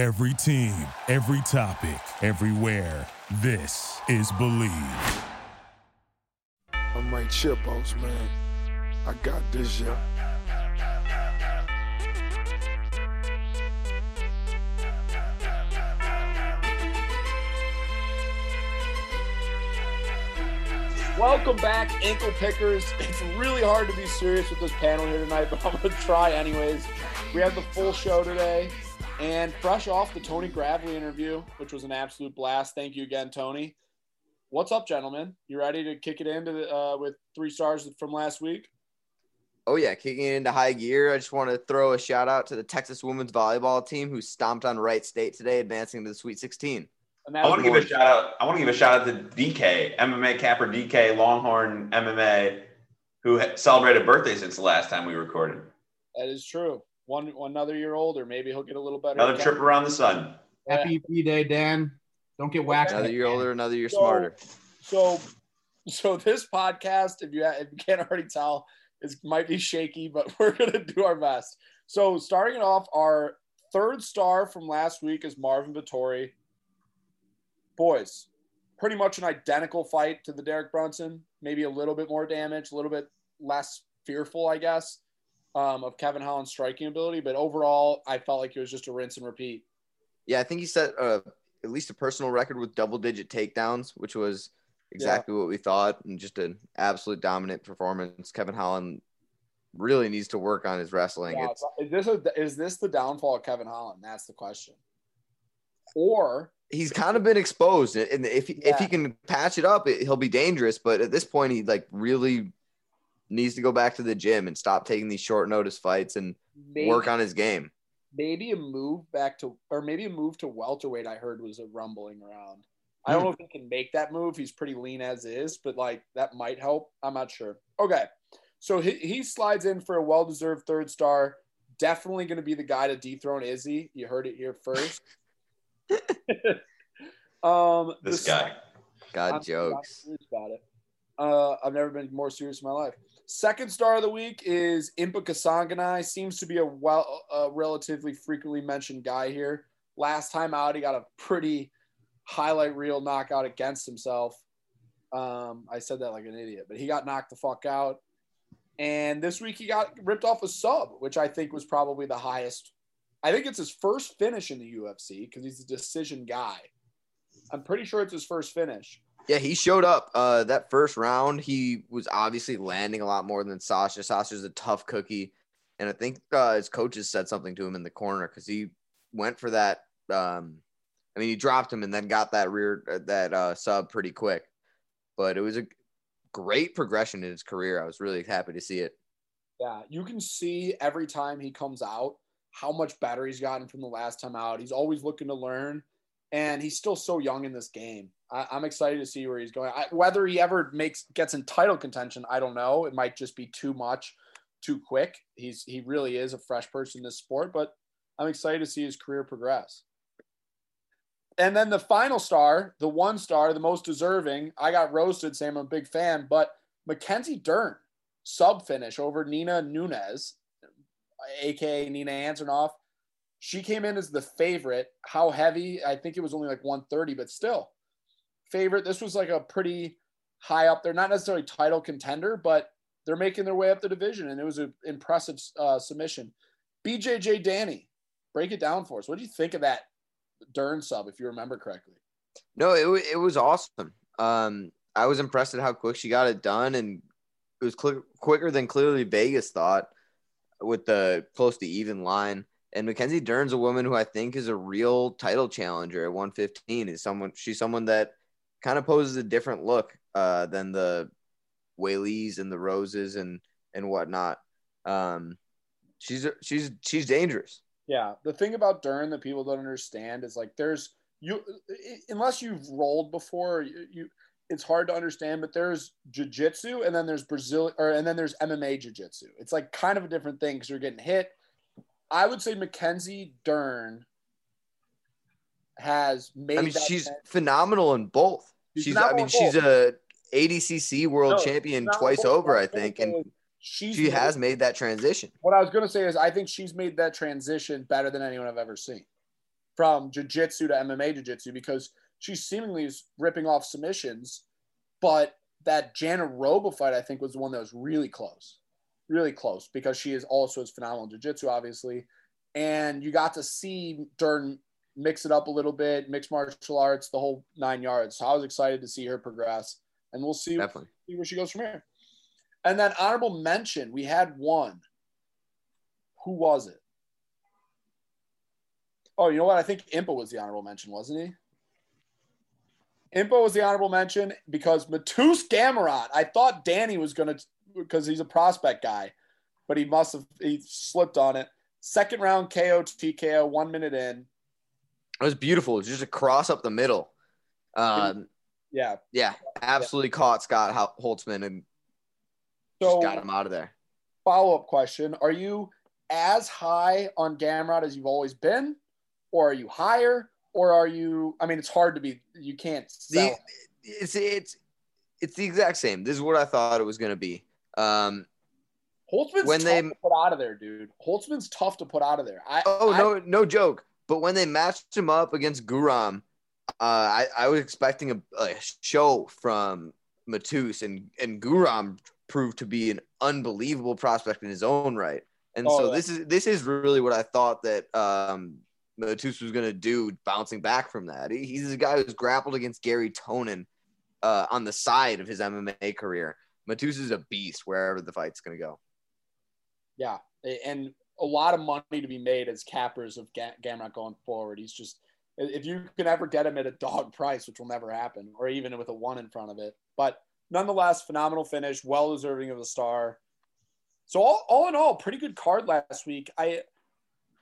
Every team, every topic, everywhere. This is Believe. I'm Mike Chipos, man. I got this, yeah. Welcome back, ankle pickers. It's really hard to be serious with this panel here tonight, but I'm going to try anyways. We have the full show today, and fresh off the Tony Gravely interview, which was an absolute blast. Thank you again, Tony. What's up, gentlemen? You ready to kick it into the, uh, with three stars from last week? Oh yeah, kicking it into high gear. I just want to throw a shout out to the Texas women's volleyball team who stomped on Wright State today, advancing to the Sweet 16. I want to give a shout out. I want to give a shout out to DK MMA capper DK Longhorn MMA, who celebrated birthday since the last time we recorded. That is true. One, one another year older. Maybe he'll get a little better. Another trip around the sun. Happy B Day, Dan. Don't get waxed. Another year older, another year So- smarter. So, so this podcast, if you if you can't already tell, is might be shaky, but we're gonna do our best. So, starting it off, our third star from last week is Marvin Vettori. Boys, pretty much an identical fight to the Derek Brunson. Maybe a little bit more damage, a little bit less fearful, I guess, um, of Kevin Holland's striking ability. But overall, I felt like it was just a rinse and repeat. Yeah, I think he set uh, at least a personal record with double digit takedowns, which was exactly what we thought, and just an absolute dominant performance. Kevin Holland really needs to work on his wrestling. Yeah, is this a, is this the downfall of Kevin Holland? That's the question. Or he's kind of been exposed, and if he, if he can patch it up, it, he'll be dangerous. But at this point, he like really needs to go back to the gym and stop taking these short notice fights and maybe, work on his game. maybe a move back to or maybe a move to welterweight. I heard was a rumbling around. I don't know if he can make that move. He's pretty lean as is, but like that might help. I'm not sure. Okay, so he, he slides in for a well-deserved third star. Definitely going to be the guy to dethrone Izzy. You heard it here first. um, This the guy. God I'm jokes. not serious about it. Uh, I've never been more serious in my life. Second star of the week is Impa Kasanganay. Seems to be a well, a relatively frequently mentioned guy here. Last time out, he got a pretty highlight reel knockout against himself. Um, I said that like an idiot, but he got knocked the fuck out. And this week he got ripped off a sub, which I think was probably the highest. I think it's his first finish in the UFC because he's a decision guy. I'm pretty sure it's his first finish. Yeah, he showed up uh, that first round. He was obviously landing a lot more than Sasha. Sasha's a tough cookie, and I think uh, his coaches said something to him in the corner because he went for that. Um, I mean, he dropped him and then got that rear uh, that uh, sub pretty quick. But it was a great progression in his career. I was really happy to see it. Yeah, you can see every time he comes out how much better he's gotten from the last time out. He's always looking to learn, and he's still so young in this game. I, I'm excited to see where he's going. I, whether he ever makes gets in title contention, I don't know. It might just be too much, too quick. He's he really is a fresh person in this sport, but I'm excited to see his career progress. And then the final star, the one star, the most deserving. I got roasted saying I'm a big fan, but Mackenzie Dern sub finish over Nina Nunes, aka Nina Ansaroff. She came in as the favorite. How heavy? I think it was only like 130, but still favorite. This was like a pretty high up there, not necessarily title contender, but they're making their way up the division, and it was an impressive uh, submission. BJJ Danny, break it down for us. What do you think of that Dern sub, if you remember correctly? No, it, it was awesome. Um, I was impressed at how quick she got it done, and it was cl- quicker than clearly Vegas thought with the close to even line. And Mackenzie Dern's a woman who I think is a real title challenger at 115. Is someone she's someone that kind of poses a different look uh, than the Weilis and the Roses and and whatnot. Um, she's she's she's dangerous. Yeah, the thing about Dern that people don't understand is like there's you unless you've rolled before, you, you it's hard to understand. But there's jujitsu and then there's Brazil or and then there's MMA jujitsu. It's like kind of a different thing because you're getting hit. I would say Mackenzie Dern has made. I mean, she's phenomenal in both. She's She's, I mean, she's a ADCC world No, champion twice over, I think, and is she's she has made that transition. What I was going to say is I think she's made that transition better than anyone I've ever seen. from jiu-jitsu to MMA jiu-jitsu because she seemingly is ripping off submissions, but that Jandiroba fight I think was the one that was really close, really close because she is also as phenomenal in jiu-jitsu obviously, and you got to see Dern mix it up a little bit, mixed martial arts, the whole nine yards. So I was excited to see her progress, and we'll see, Definitely. see where she goes from here. And then honorable mention, we had one. Who was it? Oh, you know what? I think Impa was the honorable mention, wasn't he? Impa was the honorable mention because Mateusz Gamrot. I thought Danny was gonna because he's a prospect guy, but he must have he slipped on it. Second round KO TKO, one minute in. It was beautiful. It was just a cross up the middle. Um, Yeah. yeah, absolutely caught Scott Holtzman and So just got him out of there. follow up question: Are you as high on Gamrot as you've always been, or are you higher, or are you? I mean, it's hard to be. You can't sell. The, it's it's it's the exact same. This is what I thought it was going to be. Um, Holtzman's when tough they- to put out of there, dude. Holtzman's tough to put out of there. I, oh I- no, no joke. But when they matched him up against Guram, uh, I, I was expecting a, a show from Mateusz, and and Guram proved to be an unbelievable prospect in his own right. And Oh, so this is this is really what I thought that um, Mateusz was going to do, bouncing back from that. He- He's a guy who's grappled against Garry Tonon uh, on the side of his MMA career. Matus is a beast wherever the fight's going to go. Yeah, and a lot of money to be made as cappers of Ga- Gamrot going forward. He's just if you can ever get him at a dog price, which will never happen, or even with a one in front of it. But nonetheless, phenomenal finish, well deserving of a star. So all, all in all, pretty good card last week. I,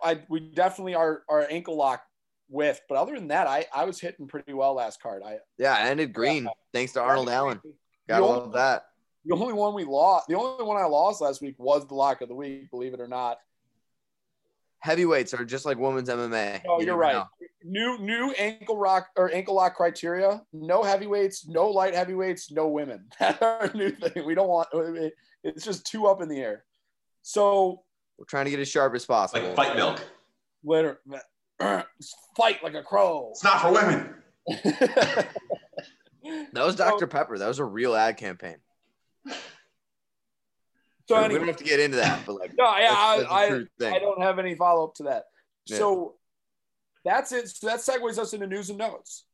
I we definitely are our ankle lock with, but other than that, I I was hitting pretty well last card. I Yeah, I ended green thanks to Arnold Allen. The love only- that. The only one we lost, the only one I lost last week was the lock of the week. Believe it or not. Heavyweights are just like women's MMA. Oh, You you're right. know. New new ankle rock or ankle lock criteria. No heavyweights, no light heavyweights, no women. That's our new thing. We don't want. It's just two up in the air. So We're trying to get as sharp as possible. Like fight milk. later, fight like a crow. It's not for women. That was Dr. Pepper. That was a real ad campaign. So we don't have to get into that, but like, no, yeah, that's, that's a I, I, true thing. I don't have any follow up to that. Yeah. So that's it. So that segues us into news and notes.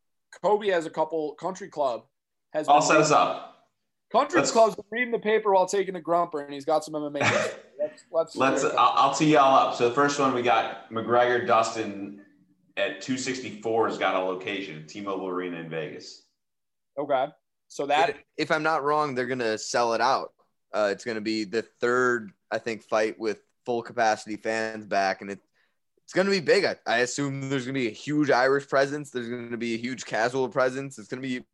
Kobe has a couple country club has I'll set us up. country let's- club's reading the paper while taking a grumper, and he's got some MMA. let's let's Let's. I'll, I'll tee y'all up. So the first one we got McGregor Dustin at 264 has got a location, T-Mobile Arena in Vegas. okay. So that if I'm not wrong, they're gonna sell it out. Uh, it's gonna be the third, I think, fight with full capacity fans back, and it, it's gonna be big. I, I assume there's gonna be a huge Irish presence. There's gonna be a huge casual presence. It's gonna be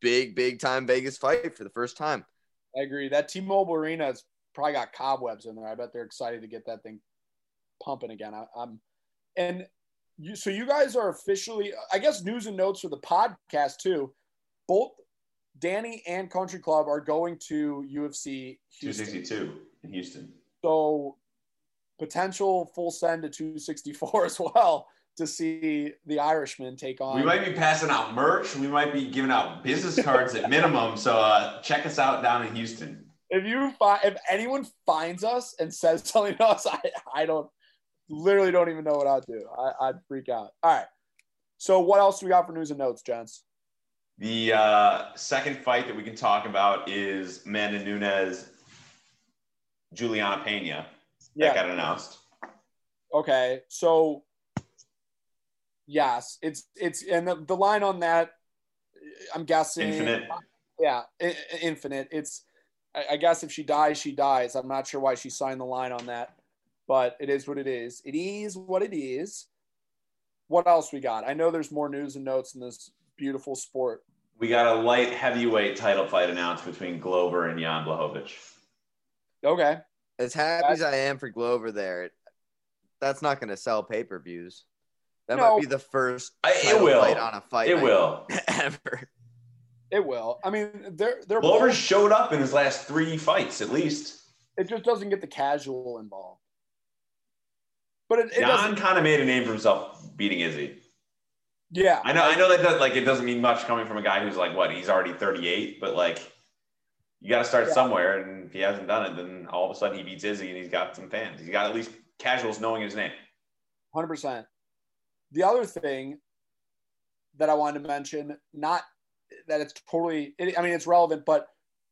big, big time Vegas fight for the first time. I agree. That T-Mobile Arena has probably got cobwebs in there. I bet they're excited to get that thing pumping again. I, I'm, and you, so you guys are officially, I guess, news and notes for the podcast too. Both Danny and Country Club are going to UFC Houston. 262 in Houston. So potential full send to 264 as well to see the Irishman take on. We might be passing out merch. We might be giving out business cards at minimum. So uh, check us out down in Houston. if you find if anyone finds us and says something to us, I, I don't literally don't even know what I'd do. I, I'd freak out. All right. So what else do we got for news and notes, gents? The uh, second fight that we can talk about is Amanda Nunes, Julianna Peña. That got announced. Okay. So yes, it's it's and the, the line on that, I'm guessing Infinite. Yeah, i- infinite. It's I, I guess if she dies, she dies. I'm not sure why she signed the line on that, but it is what it is. It is what it is. What else we got? I know there's more news and notes in this beautiful sport. We got a light heavyweight title fight announced between Glover and Jan Blachowicz. Okay. As happy as I am for Glover, there, that's not gonna sell pay per views. That No. might be the first I- it will. fight on a fight. It will. ever. It will. I mean, they're they're Glover both, showed up in his last three fights, at least. it just doesn't get the casual involved. But it, it Jan doesn't. kind of made a name for himself beating Izzy. Yeah, I know, I know that does, like it doesn't mean much coming from a guy who's like what he's already 38, but like you got to start Yeah. somewhere, and if he hasn't done it, then all of a sudden he beats Izzy and he's got some fans. He's got at least casuals knowing his name. Hundred percent. The other thing that I wanted to mention, not that it's totally, it, I mean, it's relevant, but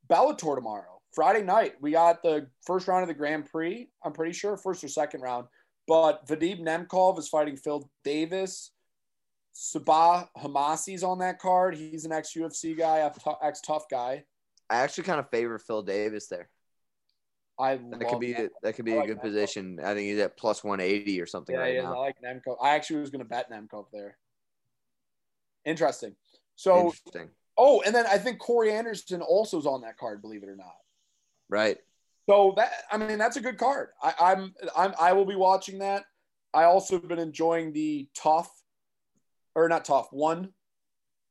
Bellator tomorrow, Friday night, we got the first round of the Grand Prix. I'm pretty sure first or second round, but Vadim Nemkov is fighting Phil Davis. Sabah Homasi's on that card. He's an ex UFC guy, ex tough guy. I actually kind of favor Phil Davis there. I That love could be Nemkov. that could be I a like good Nemkov. position. I think he's at plus one eighty or something Yeah, right he is. I like Nemkov. I actually was going to bet Nemkov there. Interesting. So Interesting, Oh, and then I think Corey Anderson also is on that card, believe it or not. right? So that I mean that's a good card. I, I'm I'm I will be watching that. I also have been enjoying the tough or not tough one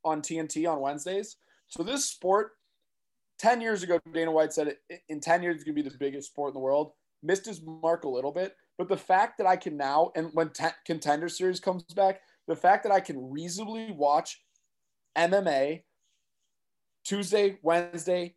on TNT on Wednesdays. So this sport, ten years ago, Dana White said it, in ten years it's gonna be the biggest sport in the world. Missed his mark a little bit, but the fact that I can now and when te- contender series comes back, the fact that I can reasonably watch MMA Tuesday, Wednesday,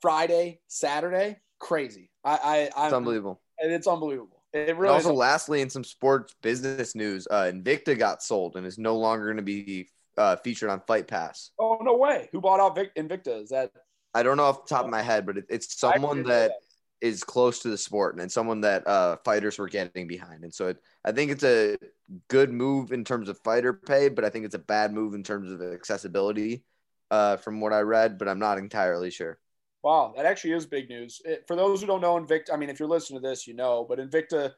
Friday, Saturday, crazy. I, I, It's I'm, unbelievable. It's unbelievable. It And also, is. lastly, in some sports business news, uh, Invicta got sold and is no longer going to be uh, featured on Fight Pass. oh no way! Who bought out Vic- Invicta? Is that I don't know off the top of my head, but it, it's someone didn't that is close to the sport and someone that uh, fighters were getting behind. And so it, I think it's a good move in terms of fighter pay, but I think it's a bad move in terms of accessibility uh, from what I read, but I'm not entirely sure. Wow, that actually is big news. It- for those who don't know, Invicta, I mean, if you're listening to this, you know, but Invicta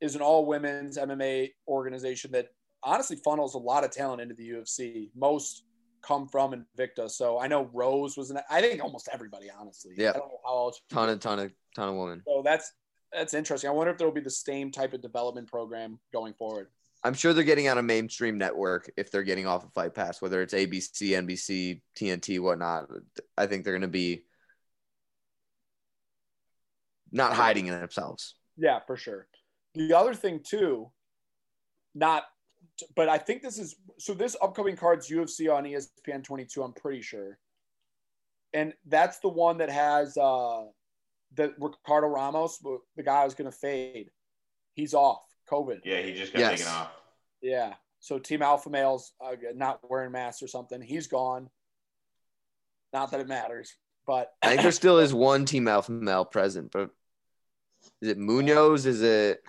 is an all women's MMA organization that honestly funnels a lot of talent into the UFC. Most come from Invicta. So I know Rose was in I think almost everybody, honestly. Yeah. I don't know how else. Ton of, ton of, ton of women. So that's that's interesting. I wonder if there will be the same type of development program going forward. I'm sure they're getting on a mainstream network if they're getting off of Fight Pass, whether it's ABC, NBC, TNT, whatnot. I think they're going to be not hiding in themselves. Yeah, for sure. The other thing too, not, but I think this is so. This upcoming card's UFC on ESPN 22. I'm pretty sure, and that's the one that has uh the Ricardo Ramos, the guy who's going to fade. He's off COVID. Yeah, he just got Yes. taken off. Yeah. So Team Alpha Male's uh, not wearing masks or something. He's gone. Not that it matters, but I think there still is one team alpha male present, but is it Munoz? Is it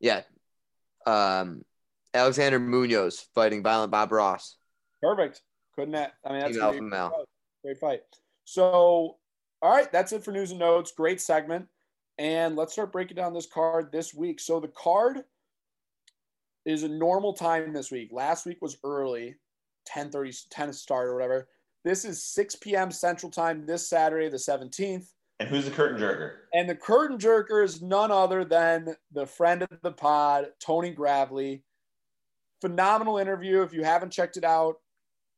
yeah. Um Alexander Munoz fighting Violent Bob Ross. Perfect. Couldn't that? I mean, that's Team gonna be Alpha a great fight. Great fight. So, all right, that's it for news and notes. Great segment. And let's start breaking down this card this week. So the card is a normal time this week. Last week was early, 10 30, 10 start or whatever. This is 6 p.m. Central Time this Saturday, the 17th. And who's the curtain jerker? And the curtain jerker is none other than the friend of the pod, Tony Gravely. Phenomenal interview. If you haven't checked it out,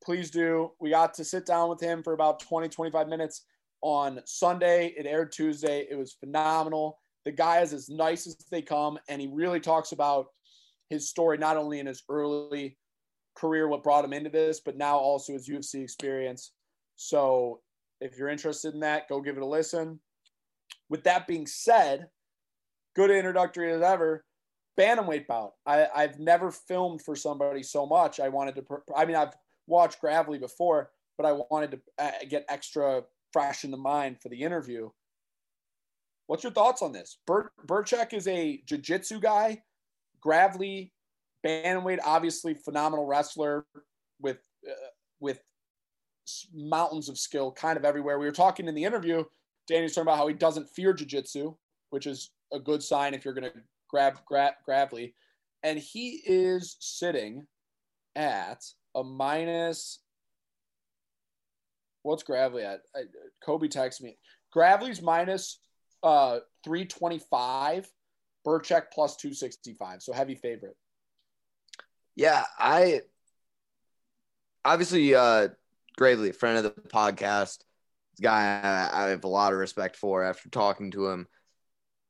please do. We got to sit down with him for about 20, 25 minutes on Sunday. It aired Tuesday. It was phenomenal. The guy is as nice as they come, and he really talks about his story, not only in his early career, what brought him into this, but now also his UFC experience. So if you're interested in that, go give it a listen. With that being said, good introductory as ever. Bantamweight bout. I, I've never filmed for somebody so much. I wanted to. I mean, I've watched Gravely before, but I wanted to uh, get extra fresh in the mind for the interview. What's your thoughts on this? Bur- Birchak is a jiu-jitsu guy. Gravely, bantamweight, obviously phenomenal wrestler with uh, with mountains of skill kind of everywhere. We were talking in the interview. Danny's talking about how he doesn't fear jiu-jitsu, which is a good sign if you're going to grab grab Gravely, and he is sitting at a minus. What's Gravely at? Kobe texted me. Gravely's minus uh 325. Birchak plus 265. So heavy favorite. Yeah, I obviously uh Gravely, a friend of the podcast, guy I, I have a lot of respect for after talking to him.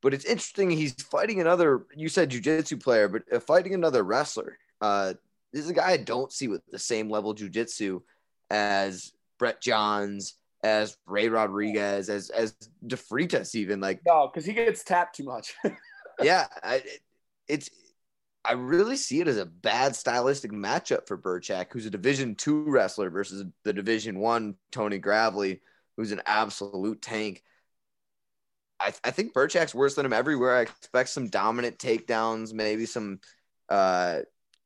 But it's interesting he's fighting another you said jujitsu player, but uh, fighting another wrestler. Uh this is a guy I don't see with the same level jujitsu as Brett Johns, as Ray Rodriguez, as as de Freitas even. Like, No, because he gets tapped too much. yeah, I, it- it's I really see it as a bad stylistic matchup for Birchak, who's a Division two wrestler versus the Division one Tony Gravely, who's an absolute tank. I, I think Birchak's worse than him everywhere. I expect some dominant takedowns, maybe some uh,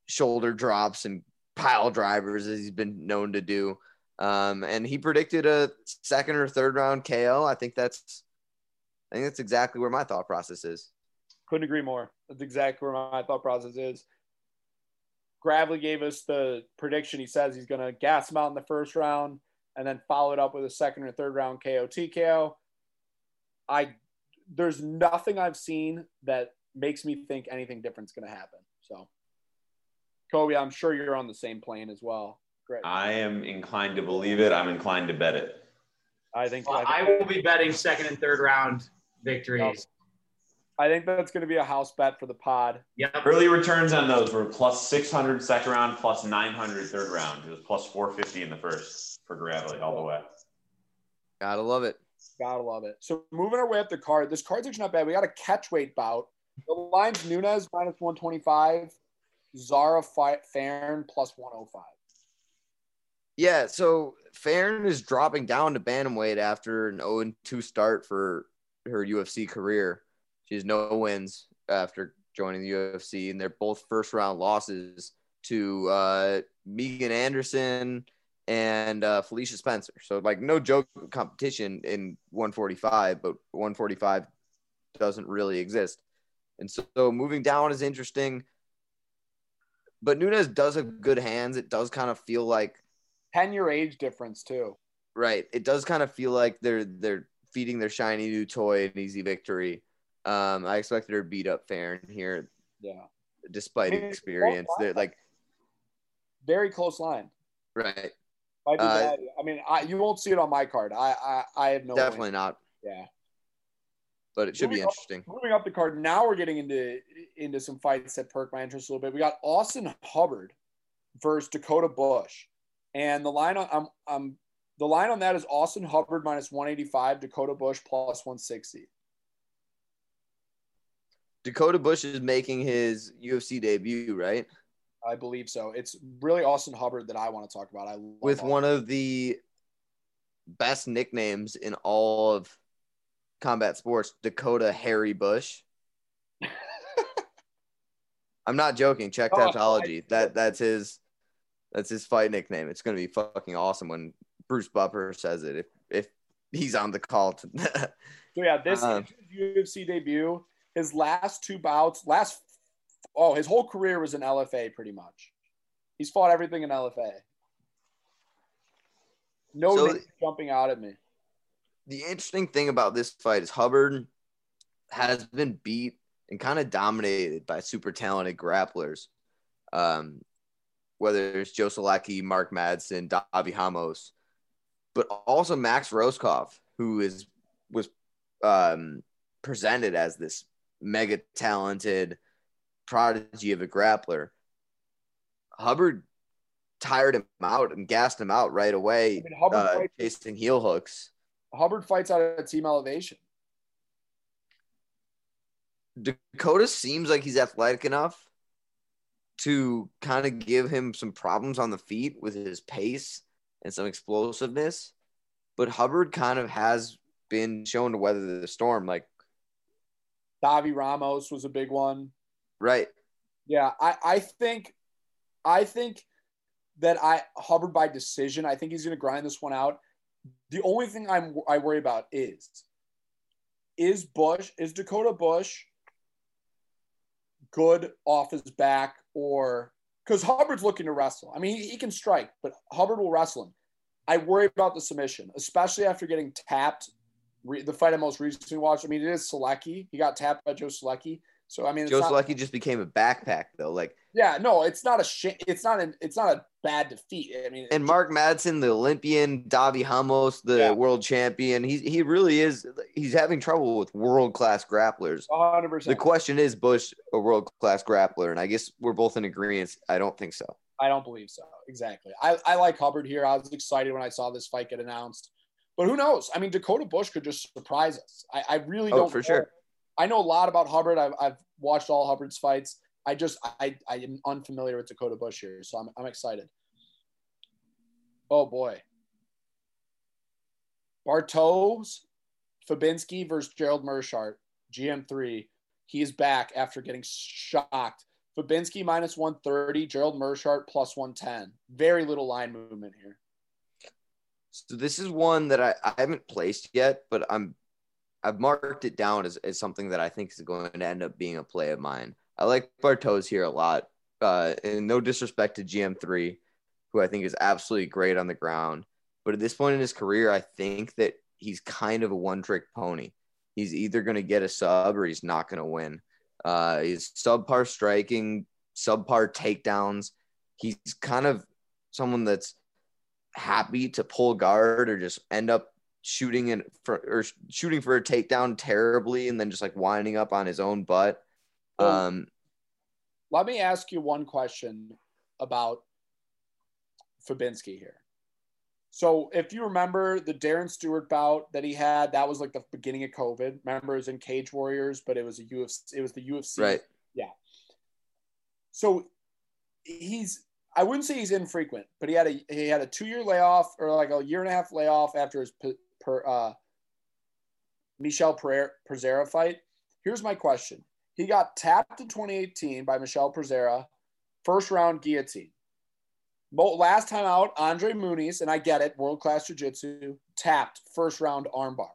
shoulder drops and pile drivers as he's been known to do. Um, and he predicted a second or third round KO. I think that's I think that's exactly where my thought process is. Couldn't agree more. That's exactly where my thought process is. Gravely gave us the prediction. He says he's going to gas him out in the first round and then follow it up with a second or third round KO TKO. I there's nothing I've seen that makes me think anything different's going to happen. So, Kobe, I'm sure you're on the same plane as well. Great. I am inclined to believe it. I'm inclined to bet it. I think Well, I I will be betting second and third round victories. Oh. I think that's going to be a house bet for the pod. Yeah, Early returns on those were plus 600 second round, plus 900 third round. It was plus 450 in the first for Gravely all the way. Gotta love it. Gotta love it. So moving our way up the card, this card's actually not bad. We got a catch weight bout. The line's Nunes minus 125, Zarah Fi- Fairn plus 105. Yeah, so Fairn is dropping down to bantamweight after an 0 2 start for her UFC career. She has no wins after joining the UFC, and they're both first round losses to uh, Megan Anderson and uh, Felicia Spencer. So, like, no joke competition in 145, but 145 doesn't really exist. And so, so moving down is interesting. But Nunes does have good hands. It does kind of feel like 10 year age difference, too. Right. It does kind of feel like they're they're feeding their shiny new toy an easy victory. Um, I expected her beat up Fairn here, Yeah. despite I mean, experience. They're like Very close line. right, I, Uh. I mean, I, you won't see it on my card. I I, I have no definitely way. not. Yeah. But it should be Moving up- interesting. Moving up the card, now we're getting into into some fights that perk my interest a little bit. We got Austin Hubbard versus Dakota Bush, and the line on I'm, I'm the line on that is Austin Hubbard minus 185, Dakota Bush plus 160. Dakota Bush is making his UFC debut, right? I believe so. It's really Austin Hubbard that I want to talk about. I With Austin. one of the best nicknames in all of combat sports, Dakota Harry Bush. I'm not joking. Check Oh, I- That that's his that's his fight nickname. It's gonna be fucking awesome when Bruce Buffer says it. If if he's on the call to So yeah, this Um, is his UFC debut. His last two bouts, last oh, his whole career was in LFA pretty much. He's fought everything in LFA. No So- jumping out at me. the interesting thing about this fight is Hubbard has been beat and kind of dominated by super talented grapplers. Um, whether it's Joe Solecki, Mark Madsen, Davi Ramos, but also Max Rohskopf, who is was um, presented as this mega talented prodigy of a grappler. Hubbard tired him out and gassed him out right away, I mean, Hubbard, uh, fights, chasing heel hooks. Hubbard fights out of team elevation. Dakota seems like he's athletic enough to kind of give him some problems on the feet with his pace and some explosiveness. But Hubbard kind of has been shown to weather the storm. Like, Davi Ramos was a big one. right. Yeah, I, I think I think that I Hubbard by decision. I think he's going to grind this one out. The only thing I'm I worry about is is Bush is Dakota Bush good off his back or because Hubbard's looking to wrestle. I mean, he, he can strike, but Hubbard will wrestle him. I worry about the submission, especially after getting tapped. Re, the fight I most recently watched. I mean, it is Solecki. He got tapped by Joe Solecki. So I mean, it's Joe not- Solecki just became a backpack though. Like, yeah, no, it's not a shit. It's not an. It's not a bad defeat. I mean, and Mark Madsen, the Olympian, Davi Ramos, the Yeah. world champion. He's he really is. He's having trouble with world class grapplers. 100%. The question is, Bush a world class grappler? And I guess we're both in agreement. I don't think so. I don't believe so. Exactly. I, I like Hubbard here. I was excited when I saw this fight get announced. But who knows? I mean, Dakota Bush could just surprise us. I, I really Oh, don't. for know. sure. I know a lot about Hubbard. I've, I've watched all Hubbard's fights. I just I, I am unfamiliar with Dakota Bush here, so I'm, I'm excited. Oh boy. Bartosz, Fabinski versus Gerald Meerschaert, GM3. He is back after getting shocked. Fabinski minus 130, Gerald Meerschaert plus 110. Very little line movement here. So this is one that I, I haven't placed yet, but I'm I've marked it down as, as something that I think is going to end up being a play of mine. I like Bartosz here a lot. Uh, and no disrespect to GM3, who I think is absolutely great on the ground. But at this point in his career, I think that he's kind of a one trick pony. He's either going to get a sub or he's not going to win. Uh, he's subpar striking, subpar takedowns. He's kind of someone that's happy to pull guard or just end up shooting in for or shooting for a takedown terribly and then just like winding up on his own butt. Um, Let me ask you one question about Fabinski here. So, if you remember the Darren Stewart bout that he had, that was like the beginning of COVID. Remember, it was in Cage Warriors, but it was a UFC. It was the UFC. right. Yeah. So, he's. I wouldn't say he's infrequent, but he had a he had a two year layoff or like a year and a half layoff after his per, per, uh, Michel Pereira, fight. Here's my question: He got tapped in 2018 by Michel Pereira, first round guillotine. Last time out, Andre Muniz, and I get it, world class jiu jitsu, tapped first round armbar.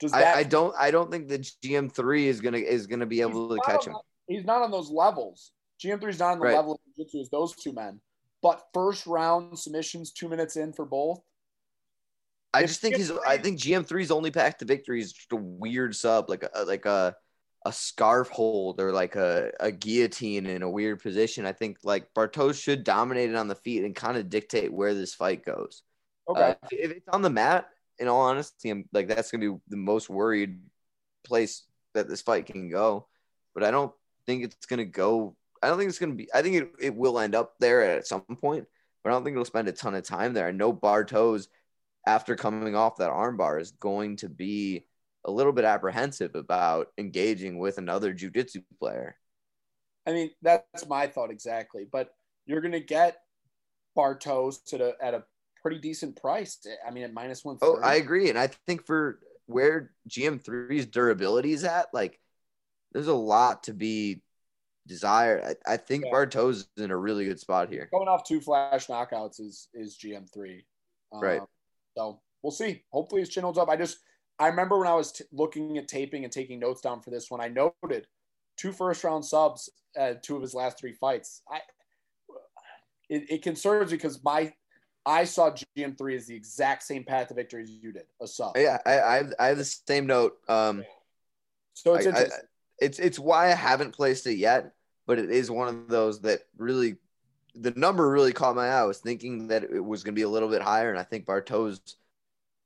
Does that? I, I don't I don't think the GM three is gonna is gonna be able to catch him. He's not on those levels. GM3 is not on the Right. level of jiu-jitsu as those two men. But first round submissions, two minutes in for both. I if just think his I think GM 3's only path to victory is just a weird sub, like a like a a scarf hold or like a, a guillotine in a weird position. I think like Bartosz should dominate it on the feet and kind of dictate where this fight goes. Okay. Uh, if it's on the mat, in all honesty, I'm like that's gonna be the most worried place that this fight can go. But I don't think it's gonna go. I don't think it's gonna be. I think it, it will end up there at some point, but I don't think it'll spend a ton of time there. I know Bartosz, after coming off that armbar, is going to be a little bit apprehensive about engaging with another jujitsu player. I mean, that's my thought exactly. But you're going to get Bartosz to the, at a pretty decent price. I mean, at minus one. Oh, I agree, and I think for where GM3's durability is at, like there's a lot to be desired. I, I think Yeah. Bartosz is in a really good spot here. Going off two flash knockouts is is GM3. Right. Um, so we'll see. Hopefully his chin holds up. I just I remember when I was t- looking at taping and taking notes down for this one, I noted two first round subs at two of his last three fights. I it, it concerns me because my I saw GM3 as the exact same path to victory as you did, a sub. Yeah, I, I have I have the same note. Um, So it's I- I- interesting. It's it's why I haven't placed it yet, but it is one of those that really the number really caught my eye. I was thinking that it was going to be a little bit higher, and I think Bartosz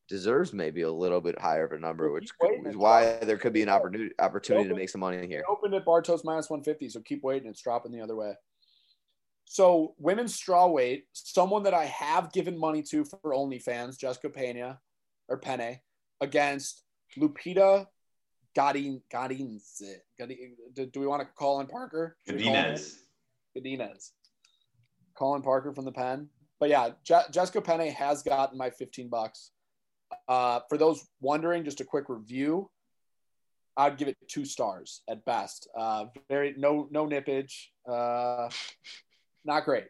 deserves maybe a little bit higher of a number, which is why there could be an opportunity opportunity to make some money here. Opened at Bartosz minus 150, so keep waiting. It's dropping the other way. So, women's straw weight, someone that I have given money to for OnlyFans, Jessica Pena or Penne, against Lupita Godin, Godinez. Godin, do, do we want to call in Parker? Godinez. Godinez. Colin Parker from the pen. But yeah, Je- Jessica Penne has gotten my 15 bucks. Uh, for those wondering, just a quick review. I'd give it two stars at best. Uh, very no no nippage. Uh, not great,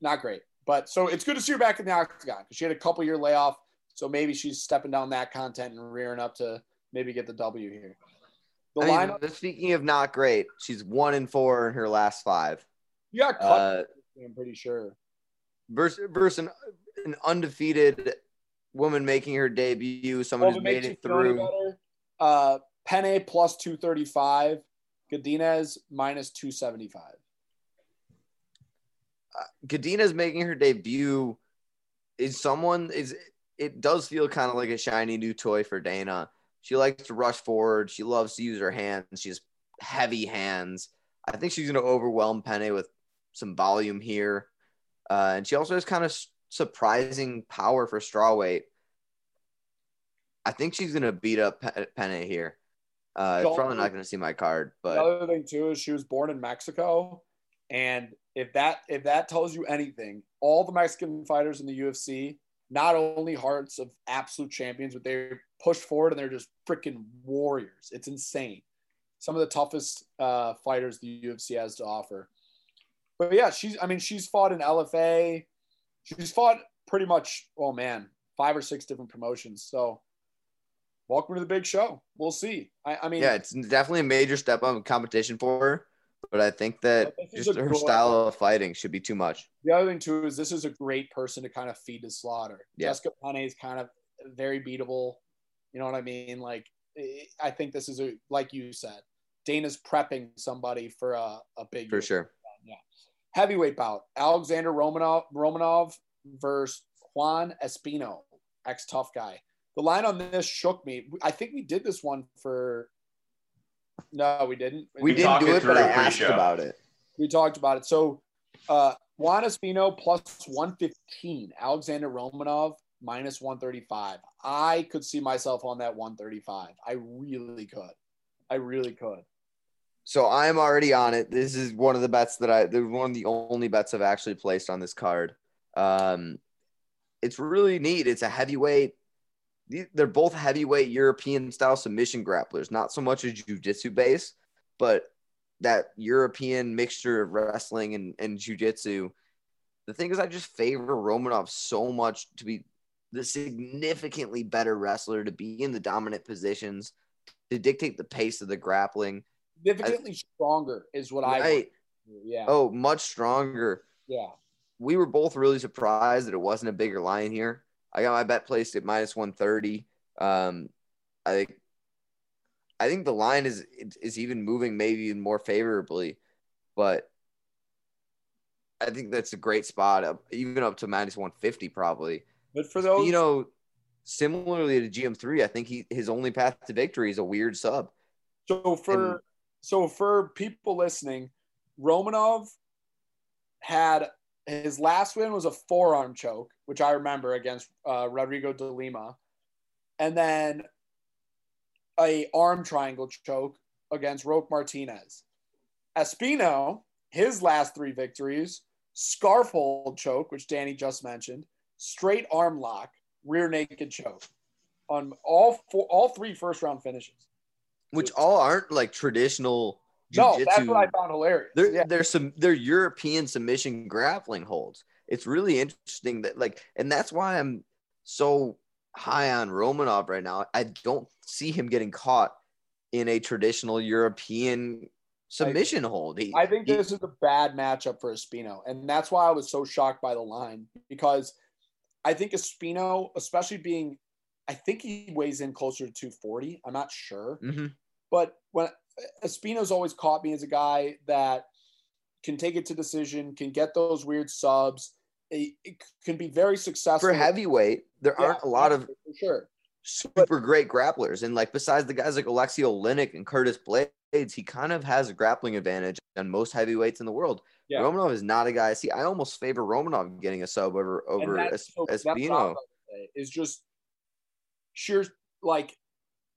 not great. But so it's good to see her back in the octagon because she had a couple year layoff. So maybe she's stepping down that content and rearing up to maybe get the W here. The I mean, lineup, speaking of not great, she's one in four in her last five. you got cut. Uh, I'm pretty sure. versus, versus an, an undefeated woman making her debut, someone Well, who's made it through. Uh, Penne plus 235. Godinez minus 275. Gadina's making her debut is someone is it does feel kind of like a shiny new toy for Dana. She likes to rush forward. She loves to use her hands. She has heavy hands. I think she's going to overwhelm Penne with some volume here, uh, and she also has kind of surprising power for strawweight. I think she's gonna beat up Pe- Penne here. Uh, Don't- probably not gonna see my card, but The other thing too is she was born in Mexico, and if that if that tells you anything, all the Mexican fighters in the UFC not only hearts of absolute champions, but they push forward and they're just freaking warriors. It's insane. Some of the toughest uh, fighters the UFC has to offer. But yeah, she's. I mean, she's fought in LFA. She's fought pretty much. Oh man, five or six different promotions. So, welcome to the big show. We'll see. I, I mean, yeah, it's definitely a major step up in competition for her. But I think that just her style of fighting should be too much. The other thing too is this is a great person to kind of feed to slaughter. Yeah. Jessica Penne is kind of very beatable. You know what I mean? Like eh, I think this is a like you said, Dana's prepping somebody for a, a big For sure. Yeah. Heavyweight bout. Alexander Romanov Romanov versus Juan Espino, ex tough guy. The line on this shook me. I think we did this one for. No, we didn't. We, We didn't do it but I asked pre-show. about it. We talked about it. So uh, Juan Espino plus 115. Alexander Romanov minus 135. I could see myself on that 135. I really could. I really could. So I'm already on it. This is one of the bets that I. One of the only bets I've actually placed on this card. Um, it's really neat. It's a heavyweight. They're both heavyweight European style submission grapplers. Not so much a jujitsu base, but that European mixture of wrestling and and jujitsu. The thing is, I just favor Romanov so much to be the significantly better wrestler, to be in the dominant positions, to dictate the pace of the grappling. Significantly stronger is what I. Right. Yeah. Oh, much stronger. Yeah. We were both really surprised that it wasn't a bigger line here. I got my bet placed at minus 130. Um, I think I think the line is is even moving maybe even more favorably, but I think that's a great spot up even up to minus 150 probably. But for those, You know, similarly to GM3, I think he his only path to victory is a weird sub. So for And- so for people listening, Romanov had his last win was a forearm choke, which I remember against uh, Rodrigo de Lima, and then a arm triangle choke against Roque Martinez. Espino, his last three victories, scarf hold choke, which Danny just mentioned, straight arm lock, rear naked choke on all four, all three first round finishes. Which all aren't like traditional jiu No, that's what I found hilarious. They're yeah. they're some they're European submission grappling holds. It's really interesting that like, and that's why I'm so high on Romanov right now. I don't see him getting caught in a traditional European submission hold. He, I think he- this is a bad matchup for Espino, and that's why I was so shocked by the line because I think Espino, especially being, I think he weighs in closer to 240. I'm not sure, Mhm. but when Espino's always caught me as a guy that can take it to decision, can get those weird subs, it, it can be very successful for heavyweight, there Yeah, aren't a lot of sure. super great grapplers. And like besides the guys like Aleksei Oleinik and Curtis Blaydes, he kind of has a grappling advantage on most heavyweights in the world. Yeah. Romanov is not a guy. See, I almost favor Romanov getting a sub over over Es- so- Espino. about to say, is just sheer like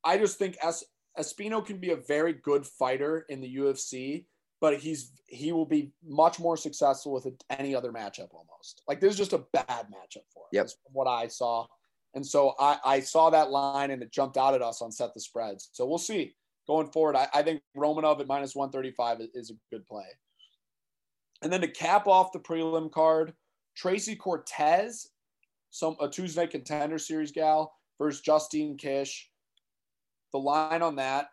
I just think Es, Espino can be a very good fighter in the UFC, but he's he will be much more successful with any other matchup almost. Like this is just a bad matchup for him. Yep. is What I saw. And so I, I saw that line and it jumped out at us on set the spreads. So we'll see going forward. I, I think Romanov at minus 135 is, is a good play. And then to cap off the prelim card, Tracy Cortez, some a Tuesday contender series gal versus Justine Kish. The line on that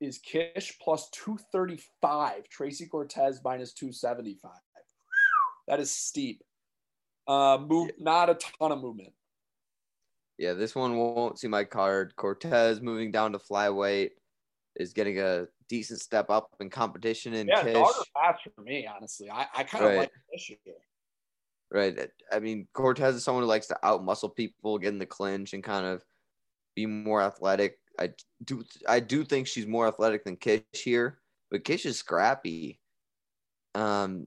is Kish plus 235, Tracy Cortez minus 275. That is steep. Uh, move not a ton of movement. Yeah, this one won't see my card. Cortez moving down to flyweight is getting a decent step up in competition in Yeah, Kish. dog or pass for me, honestly. I, I kind of Right. like Kish here. Right. I mean, Cortez is someone who likes to outmuscle people, get in the clinch, and kind of be more athletic. I do I do think she's more athletic than Kish here, but Kish is scrappy. Um,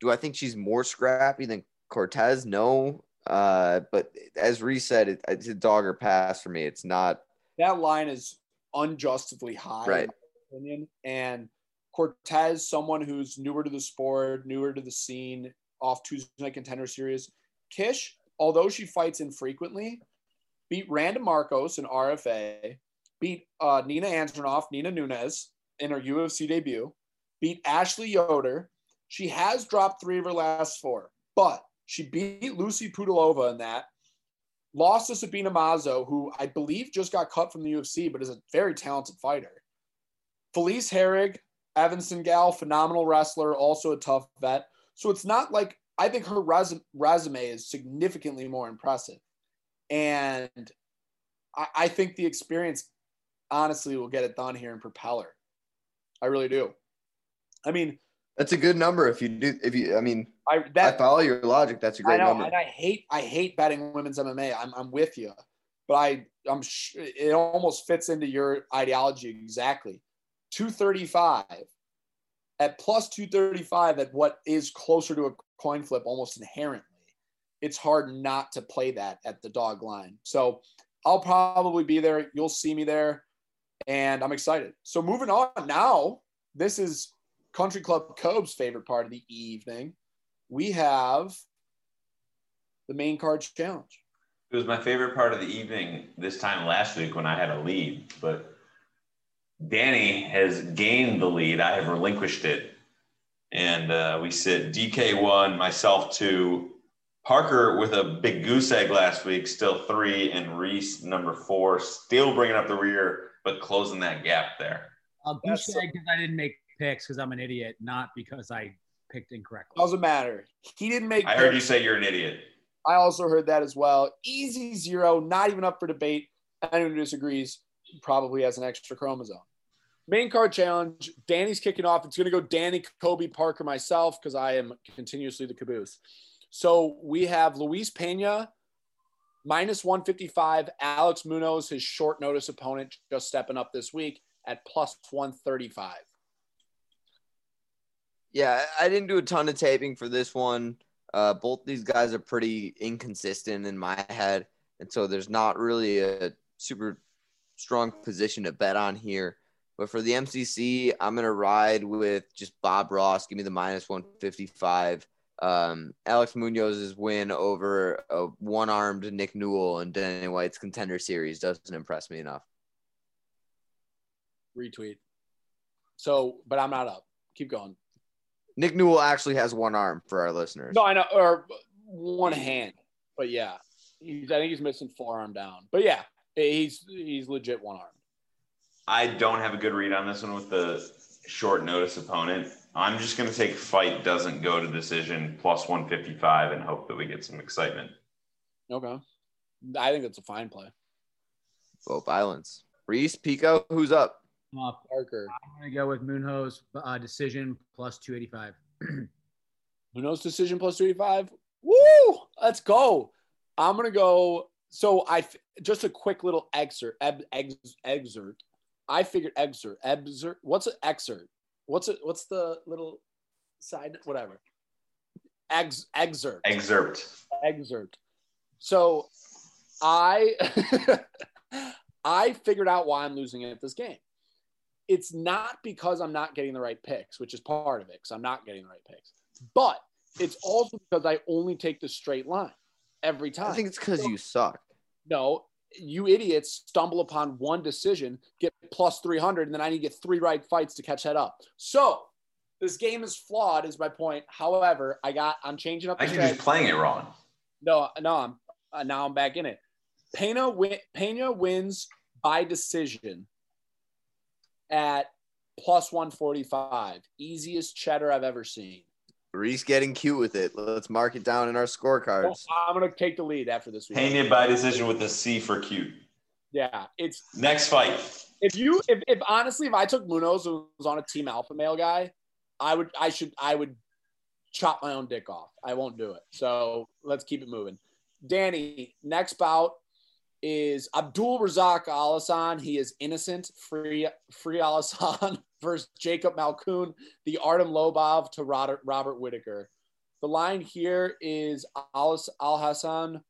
Do I think she's more scrappy than Cortez? No. Uh, but as Reese said, it, it's a dog or pass for me. It's not that line is unjustly high, Right. opinion. And Cortez, someone who's newer to the sport, newer to the scene, off Tuesday Night Contender Series. Kish, although she fights infrequently, beat Randa Markos in RFA, beat uh, Nina Ansaroff, Nina Nunes in her UFC debut, beat Ashley Yoder. She has dropped three of her last four, but she beat Lucy Pudilova in that lost to Sabina Mazo, who I believe just got cut from the UFC, but is a very talented fighter. Felice Herrig, Evanston Gal, phenomenal wrestler, also a tough vet. So it's not like I think her resume, resume is significantly more impressive. And I, I think the experience honestly will get it done here in Propeller. I really do. I mean, that's a good number if you do if you I mean I I follow your logic. That's a great I know, number. and I hate I hate betting women's MMA. I'm I'm with you, but I I'm sh- it almost fits into your ideology exactly. Two thirty five at plus two thirty five at what is closer to a coin flip almost inherently. It's hard not to play that at the dog line. So I'll probably be there. You'll see me there, and I'm excited. So moving on now, this is Country Club Cobe's favorite part of the evening. We have the main card challenge. It was my favorite part of the evening this time last week when I had a lead, but Danny has gained the lead. I have relinquished it. And uh, we sit DK one, myself two, Parker with a big goose egg last week, still three, and Reese number four, still bringing up the rear, but closing that gap there. Uh, goose egg because I didn't make picks because I'm an idiot, not because I picked incorrectly. Doesn't matter. He didn't make. I heard you say you're an idiot. I also heard that as well. Easy zero, not even up for debate. Anyone who disagrees probably has an extra chromosome. Main card challenge. Danny's kicking off. It's going to go Danny, Kobe, Parker, myself, because I am continuously the caboose. So we have Luis Pena minus 155. Alex Munoz, his short notice opponent, just stepping up this week at plus 135. Yeah, I didn't do a ton of taping for this one. Uh, both these guys are pretty inconsistent in my head, and so there's not really a super strong position to bet on here. But for the MCC, I'm gonna ride with just Bob Ross. Give me the minus 155. Um, Alex Munoz's win over a one-armed Nick Newell and Danny White's contender series doesn't impress me enough. Retweet. So, but I'm not up. Keep going. Nick Newell actually has one arm for our listeners. No, I know, or one hand, but yeah, he's, I think he's missing forearm down. But yeah, he's he's legit one arm. I don't have a good read on this one with the short notice opponent. I'm just going to take fight doesn't go to decision plus 155 and hope that we get some excitement. Okay, I think that's a fine play. Both islands. Reese, Pico, who's up? I'm off. Parker, I'm gonna go with Munoz uh, decision plus 285. Munoz decision plus two eighty five. Woo! Let's go. I'm gonna go. So I f- just a quick little excerpt. Eb, ex, excerpt. I figured excerpt. Excerpt. What's an excerpt? What's it? What's the little side? Whatever. Ex, excerpt. Excerpt. excerpt. So I I figured out why I'm losing at this game. It's not because I'm not getting the right picks, which is part of it, because I'm not getting the right picks. But it's also because I only take the straight line every time. I think it's because you suck. no, you idiots stumble upon one decision, get plus 300, and then I need to get three right fights to catch that up. So this game is flawed, is my point. However, I got I'm changing up. I the think you're just playing it wrong. No, no, I'm uh, now I'm back in it. Pena win, Pena wins by decision at plus 145. Easiest cheddar I've ever seen. Reese getting cute with it. Let's mark it down in our scorecards. Oh, I'm gonna take the lead after this week. Painted by decision with a C for cute. Yeah, it's Next fight. if you if, if honestly if I took Munoz who was on a team alpha male guy, I would I should I would chop my own dick off. I won't do it. So let's keep it moving. Danny, next bout is Abdul Razak Alhassan. He is innocent. Free free Alhassan versus Jacob Malkoun, the Artem Lobov to Robert Robert Whitaker. The line here is Al Hassan.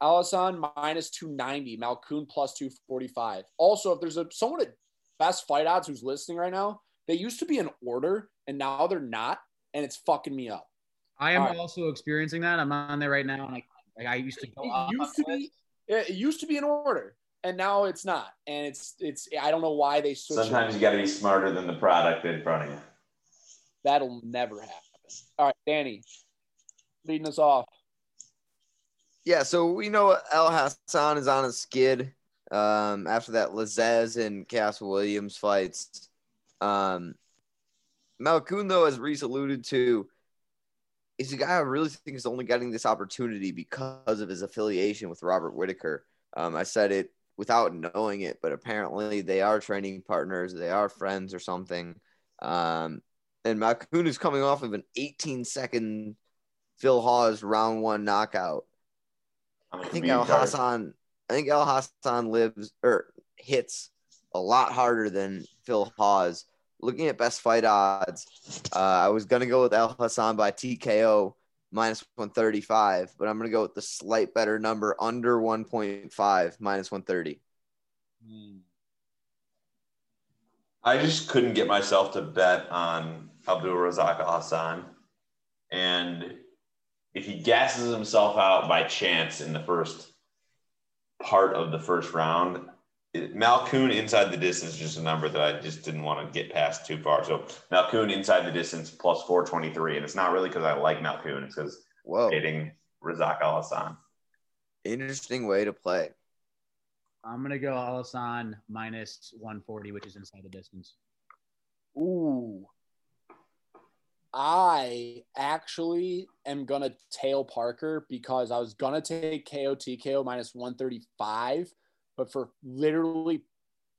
Alhassan minus 290, Malkoun plus 245. Also, if there's a someone at best fight odds who's listening right now, they used to be in order and now they're not, and it's fucking me up. I am right. also experiencing that. I'm on there right now, and I, like, I used to go up. It used to be it used to be in order, and now it's not. And it's it's I don't know why they switched. Sometimes you got to be smarter than the product in front of you. That'll never happen. All right, Danny, leading us off. Yeah, so we know Alhassan is on a skid um, after that Lazzez and Khaos Williams fights. Um, Malkoun, though, as Reese alluded to, is a guy I really think is only getting this opportunity because of his affiliation with Robert Whitaker. Um, I said it without knowing it, but apparently they are training partners, they are friends or something. Um, and Malkoun is coming off of an 18 second Phil Hawes round one knockout. I think El. Hassan. I think Alhassan lives or hits a lot harder than Phil Hawes. Looking at best fight odds, uh, I was gonna go with El Hassan by TKO minus one thirty five, but I'm gonna go with the slight better number under one point five minus one thirty. I just couldn't get myself to bet on Abdul Razak Hassan. And if he gasses himself out by chance in the first part of the first round, it, Malkoun inside the distance is just a number that I just didn't want to get past too far. So Malkoun inside the distance plus 423. And it's not really because I like Malkoun, it's because Whoa, dating Razak Alhassan. interesting way to play. I'm gonna go Alhassan minus 140, which is inside the distance. Ooh. I actually am gonna tail Parker because I was gonna take KO TKO minus 135, but for literally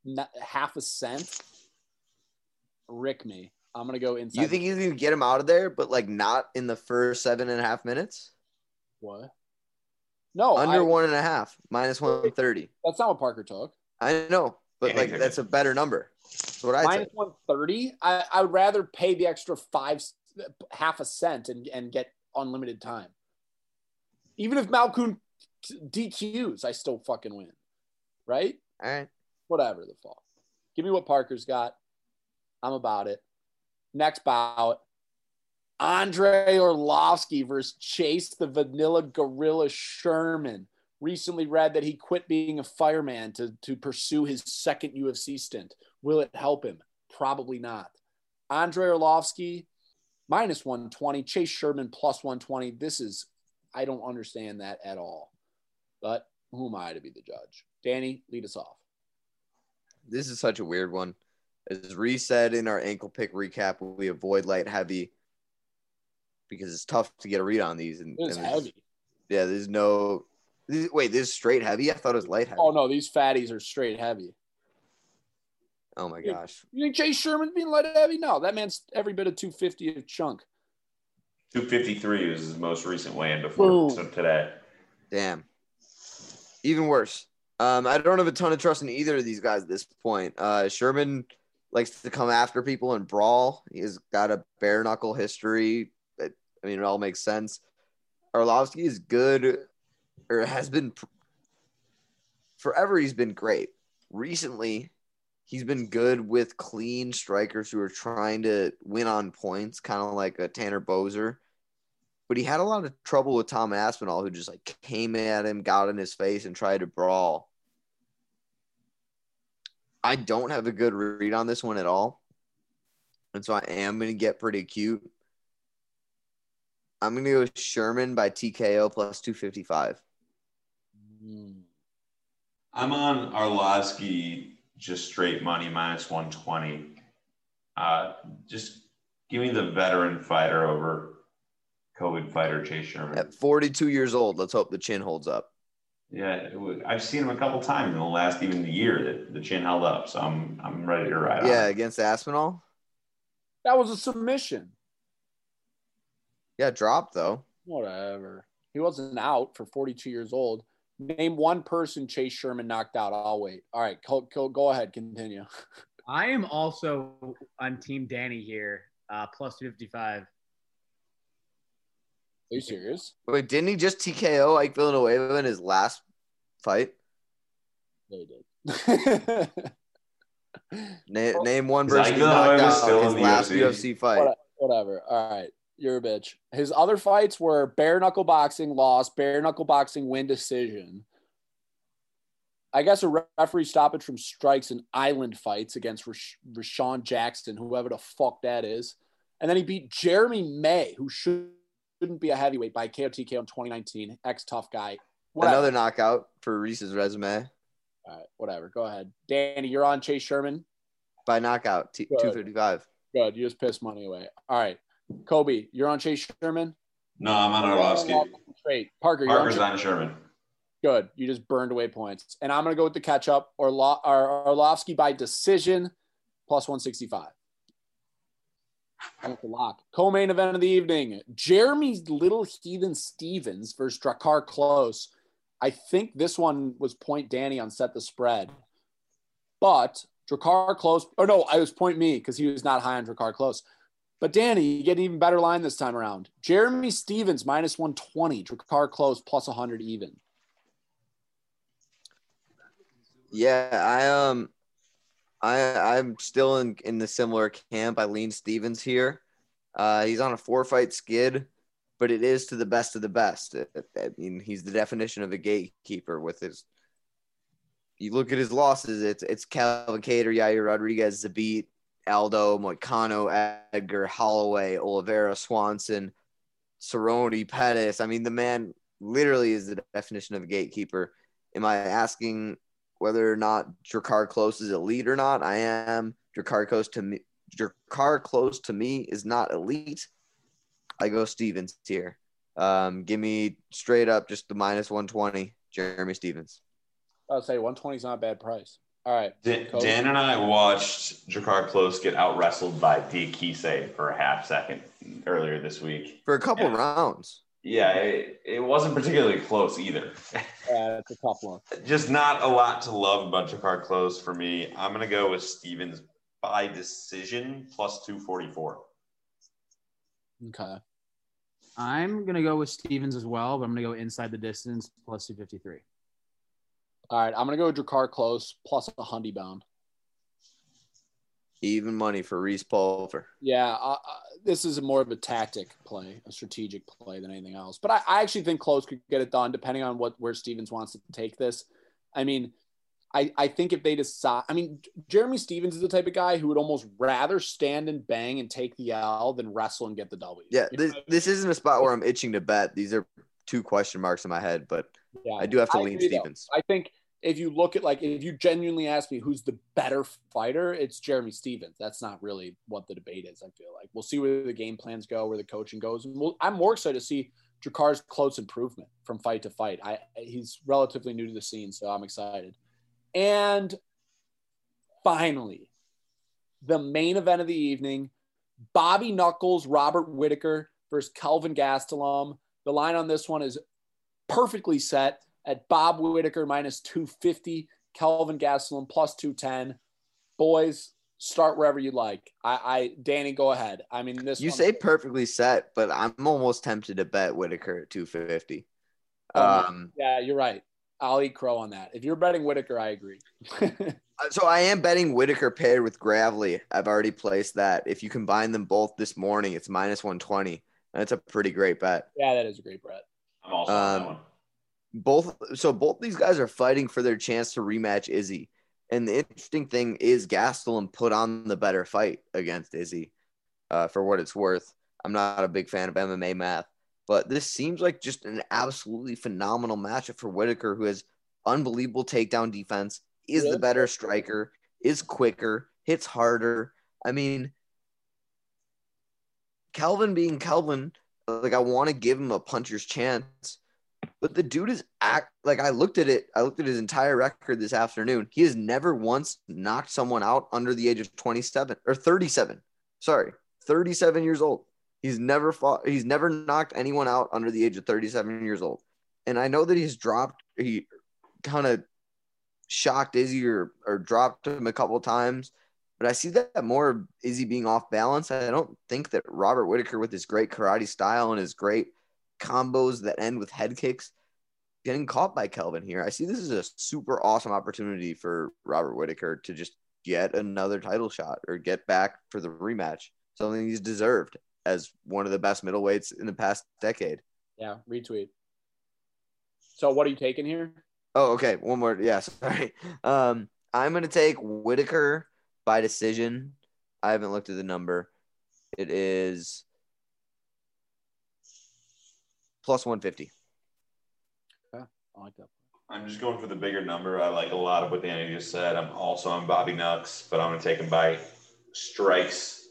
not half a cent, rick me. I'm gonna go inside. You think you can get him out of there, but like not in the first seven and a half minutes? what? No, Under I- one and a half, minus one thirty. That's not what Parker took. I know, but like that's a better number. That's what I 130. I, I would rather pay the extra five, half a cent and, and get unlimited time. Even if Malkoun DQs, I still fucking win. Right? All right. Whatever the fuck. Give me what Parker's got. I'm about it. Next bout. Andrei Arlovski versus Chase the Vanilla Gorilla Sherman. Recently read that he quit being a fireman to, to pursue his second UFC stint. Will it help him? Probably not. Andrei Arlovski minus 120. Chase Sherman plus 120. This is, I don't understand that at all. But who am I to be the judge? Danny, lead us off. This is such a weird one. As Reese said in our ankle pick recap, we avoid light heavy because it's tough to get a read on these. And, It's and heavy. Yeah, there's no. this- wait, this is straight heavy? I thought it was light heavy. Oh no, these fatties are straight heavy. Oh my Yeah. gosh. You think Chase Sherman's being light heavy? No, that man's every bit of 250 of chunk. 253 was his most recent weigh-in before so today. Damn. Even worse. Um, I don't have a ton of trust in either of these guys at this point. Uh, Sherman likes to come after people and brawl. He's got a bare knuckle history. It, I mean, it all makes sense. Arlovski is good, or has been forever. He's been great. Recently, he's been good with clean strikers who are trying to win on points, kind of like a Tanner Boser but he had a lot of trouble with Tom Aspinall, who just like came at him, got in his face, and tried to brawl. I don't have a good read on this one at all. And so I am going to get pretty cute. I'm going to go Sherman by TKO plus 255. I'm on Arlovski just straight money minus 120. Uh, just give me the veteran fighter over COVID fighter Chase Sherman. At 42 years old, let's hope the chin holds up. Yeah, it would- I've seen him a couple times in the last even year that the chin held up, so I'm I'm ready to ride. Yeah, on. against Aspinall. That was a submission. Yeah, drop though. Whatever. He wasn't out for 42 years old. Name one person Chase Sherman knocked out. I'll wait. All right, go, go, go ahead. Continue. I am also on Team Danny here, uh, plus 255. You serious? Wait, didn't he just TKO Ike Villanueva in his last fight? They did. Na- name one Is person Ike he's knocked out still his in the last UFC? UFC fight. What- Whatever. All right. You're a bitch. His other fights were bare knuckle boxing loss, bare knuckle boxing win decision. I guess a referee stoppage from strikes and island fights against Rash- Rashawn Jackson, whoever the fuck that is. And then he beat Jeremy May, who should- shouldn't be a heavyweight by KOTK in 2019. Ex tough guy. Whatever. Another knockout for Reese's resume All right, whatever. Go ahead. Danny, you're on Chase Sherman. by knockout, T- Good. 255. Good. You just pissed money away. All right. Kobe, you're on Chase Sherman. No, I'm on Arlovski. Straight. Parker, you're on Parker's on Sherman. Good. You just burned away points. And I'm going to go with the catch up or Arlovski by decision plus 165. A lock. Co main event of the evening Jeremy Little Heathen Stephens versus Drakkar Klose. I think this one was point Danny on set the spread. But Drakkar Klose, or no, I was point me because he was not high on Drakkar Klose. But Danny, you get an even better line this time around. Jeremy Stephens minus 120, Drakkar Klose plus 100 even. Yeah, I um, I I'm still in in the similar camp. I lean Stephens here. Uh, he's on a four fight skid, but it is to the best of the best. I mean, he's the definition of a gatekeeper with his. You look at his losses. It's it's Calvin Kattar, Yair Rodriguez, Zabit, Aldo, Moicano, Edgar, Holloway, Oliveira, Swanson, Cerrone, Pettis. I mean, the man literally is the definition of a gatekeeper. Am I asking whether or not Drakkar Klose is elite or not? I am. Drakkar Klose to me, Drakkar Klose to me is not elite. I go Stephens here. Um, give me straight up just the minus 120, Jeremy Stephens. I'll say 120 is not a bad price. All right. Dan, Dan and I watched Drakkar Klose get out wrestled by D. Kisei for a half second earlier this week. For a couple Yeah. rounds. Yeah, it, it wasn't particularly close either. Yeah, that's a tough one. Just not a lot to love about Drakkar Klose for me. I'm going to go with Stephens by decision plus 244. Okay. I'm gonna go with Stephens as well, but I'm gonna go inside the distance plus 253. All right. I'm going to go with Drakkar Klose plus a Hundy bound. Even money for Reese Pulver. Yeah. Uh, uh, this is more of a tactic play, a strategic play than anything else. But I, I actually think Klose could get it done depending on what where Stephens wants to take this. I mean, I, I think if they decide, I mean, Jeremy Stephens is the type of guy who would almost rather stand and bang and take the L than wrestle and get the W. Yeah, this, this isn't a spot where I'm itching to bet. These are two question marks in my head, but? Yeah. I do have to I lean agree, though. Stephens. I think if you look at like if you genuinely ask me who's the better fighter, it's Jeremy Stephens. That's not really what the debate is. I feel like we'll see where the game plans go, where the coaching goes, and we'll, I'm more excited to see Drakar's close improvement from fight to fight. I he's relatively new to the scene, so I'm excited. And finally, the main event of the evening: Bobby Knuckles, Robert Whitaker versus Kelvin Gastelum. The line on this one is perfectly set at Bob Whitaker minus 250, Kelvin Gastelum plus 210. Boys, start wherever you like. I, I Danny, go ahead. I mean, this You one- say perfectly set, but I'm almost tempted to bet Whitaker at 250. Oh, Um, yeah, you're right. I'll eat crow on that. If you're betting Whitaker, I agree. so I am betting Whitaker paired with Gravely. I've already placed that. If you combine them both this morning, it's minus 120. That's a pretty great bet. yeah, that is a great bet. I'm also on Um, that one. Both so both these guys are fighting for their chance to rematch Izzy. And the interesting thing is Gastelum put on the better fight against Izzy. Uh, for what it's worth, I'm not a big fan of MMA math, but this seems like just an absolutely phenomenal matchup for Whitaker, who has unbelievable takedown defense, is Yeah. the better striker, is quicker, hits harder. I mean, Calvin being Calvin, like I want to give him a puncher's chance, but the dude is act like I looked at it. I looked at his entire record this afternoon. He has never once knocked someone out under the age of 27 or 37. Sorry, 37 years old. He's never fought. He's never knocked anyone out under the age of 37 years old. And I know that he's dropped. He kind of shocked Izzy or, or dropped him a couple times. But I see that more Izzy being off balance. I don't think that Robert Whitaker, with his great karate style and his great combos that end with head kicks getting caught by Kelvin here. I see this is a super awesome opportunity for Robert Whitaker to just get another title shot or get back for the rematch, something he's deserved as one of the best middleweights in the past decade. Yeah, retweet. So what are you taking here? Oh, okay. One more. Yeah, sorry. Um, I'm gonna take Whitaker by decision. I haven't looked at the number. It is plus 150. I like that. I'm just going for the bigger number. I like a lot of what Danny just said. I'm also on Bobby Nux, but I'm going to take him by strikes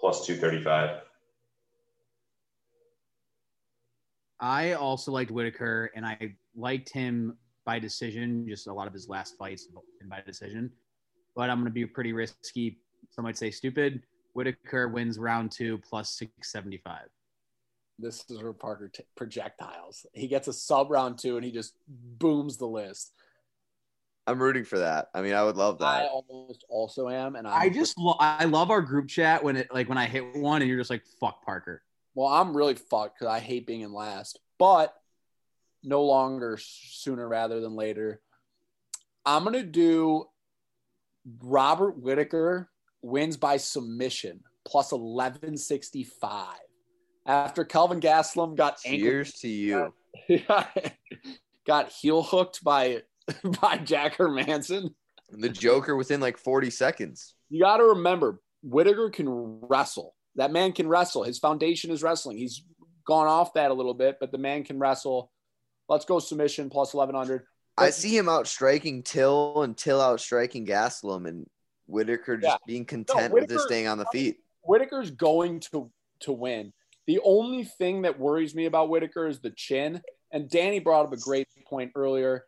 plus 235. I also liked Whitaker, and I liked him by decision. Just a lot of his last fights been by decision. But I'm going to be pretty risky. Some might say stupid. Whitaker wins round two plus 675. This is where Parker t- projectiles. He gets a sub round two and he just booms the list. I'm rooting for that. I mean, I would love that. I almost also am, and I'm, I just lo- I love our group chat when it like when I hit one and you're just like fuck Parker. well, I'm really fucked because I hate being in last, but no longer sooner rather than later. I'm gonna do Robert Whitaker wins by submission plus 1165 after Kelvin Gastelum got ankle Cheers to you. got heel hooked by by Jack Hermansson. The Joker within like 40 seconds. You got to remember, Whitaker can wrestle. That man can wrestle. His foundation is wrestling. He's gone off that a little bit, but the man can wrestle. Let's go submission plus 1100. I see him out striking Till and Till out striking Gastelum and Whitaker just Yeah. being content with just staying on the feet. Whitaker's going to to win. The only thing that worries me about Whitaker is the chin. And Danny brought up a great point earlier.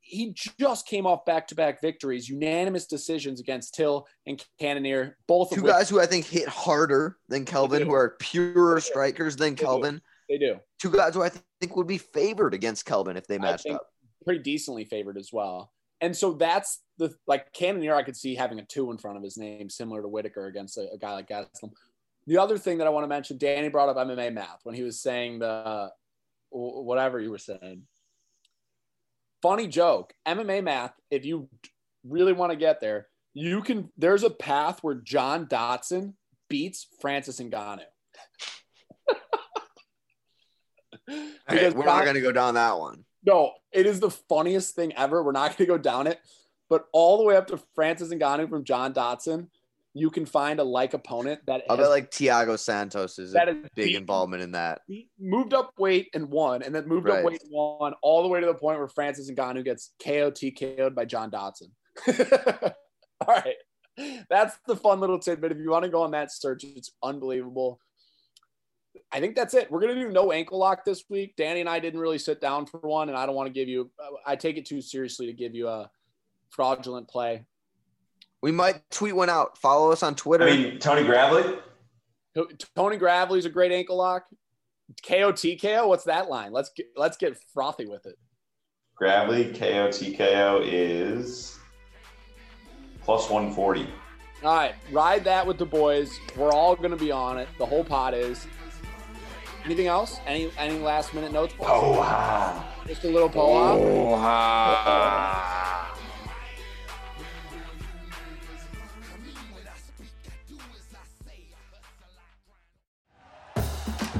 He just came off back-to-back victories, unanimous decisions against Till and Cannonier, both Two guys who I think hit harder than Kelvin, who are purer strikers than. Kelvin. they do. Two guys who I think would be favored against Kelvin if they matched up. pretty decently favored as well. And so that's the like Cannonier. I could see having a two in front of his name, similar to Whitaker against a, a guy like Gastelum. The other thing that I want to mention, Danny brought up MMA math when he was saying the wh- whatever you were saying. Funny joke, MMA math. If you really want to get there, you can. There's a path where John Dodson beats Francis Ngannou. Because we're John- not going to go down that one. no, it is the funniest thing ever. We're not going to go down it, but all the way up to Francis Ngannou from John Dodson, you can find a like opponent that I bet like Thiago Santos is That a is big involvement in that. moved up weight and won, and then moved Right. up weight and won, all the way to the point where Francis Ngannou gets KO TKO'd by John Dodson. all right, that's the fun little tidbit. If you want to go on that search, it's unbelievable. I think that's it. We're gonna do no ankle lock this week. Danny and I didn't really sit down for one, and I don't want to give you. I take it too seriously to give you a fraudulent play. We might tweet one out. Follow us on Twitter. I mean, Tony Gravely, Tony Gravely's a great ankle lock. KOTKO, What's that line? Let's get let's get frothy with it. Gravely, KOTKO is plus 140. All right, ride that with the boys. We're all gonna be on it. The whole pot is. Anything else? Any any last minute notes? boys? Oh, wow. Just a little poem.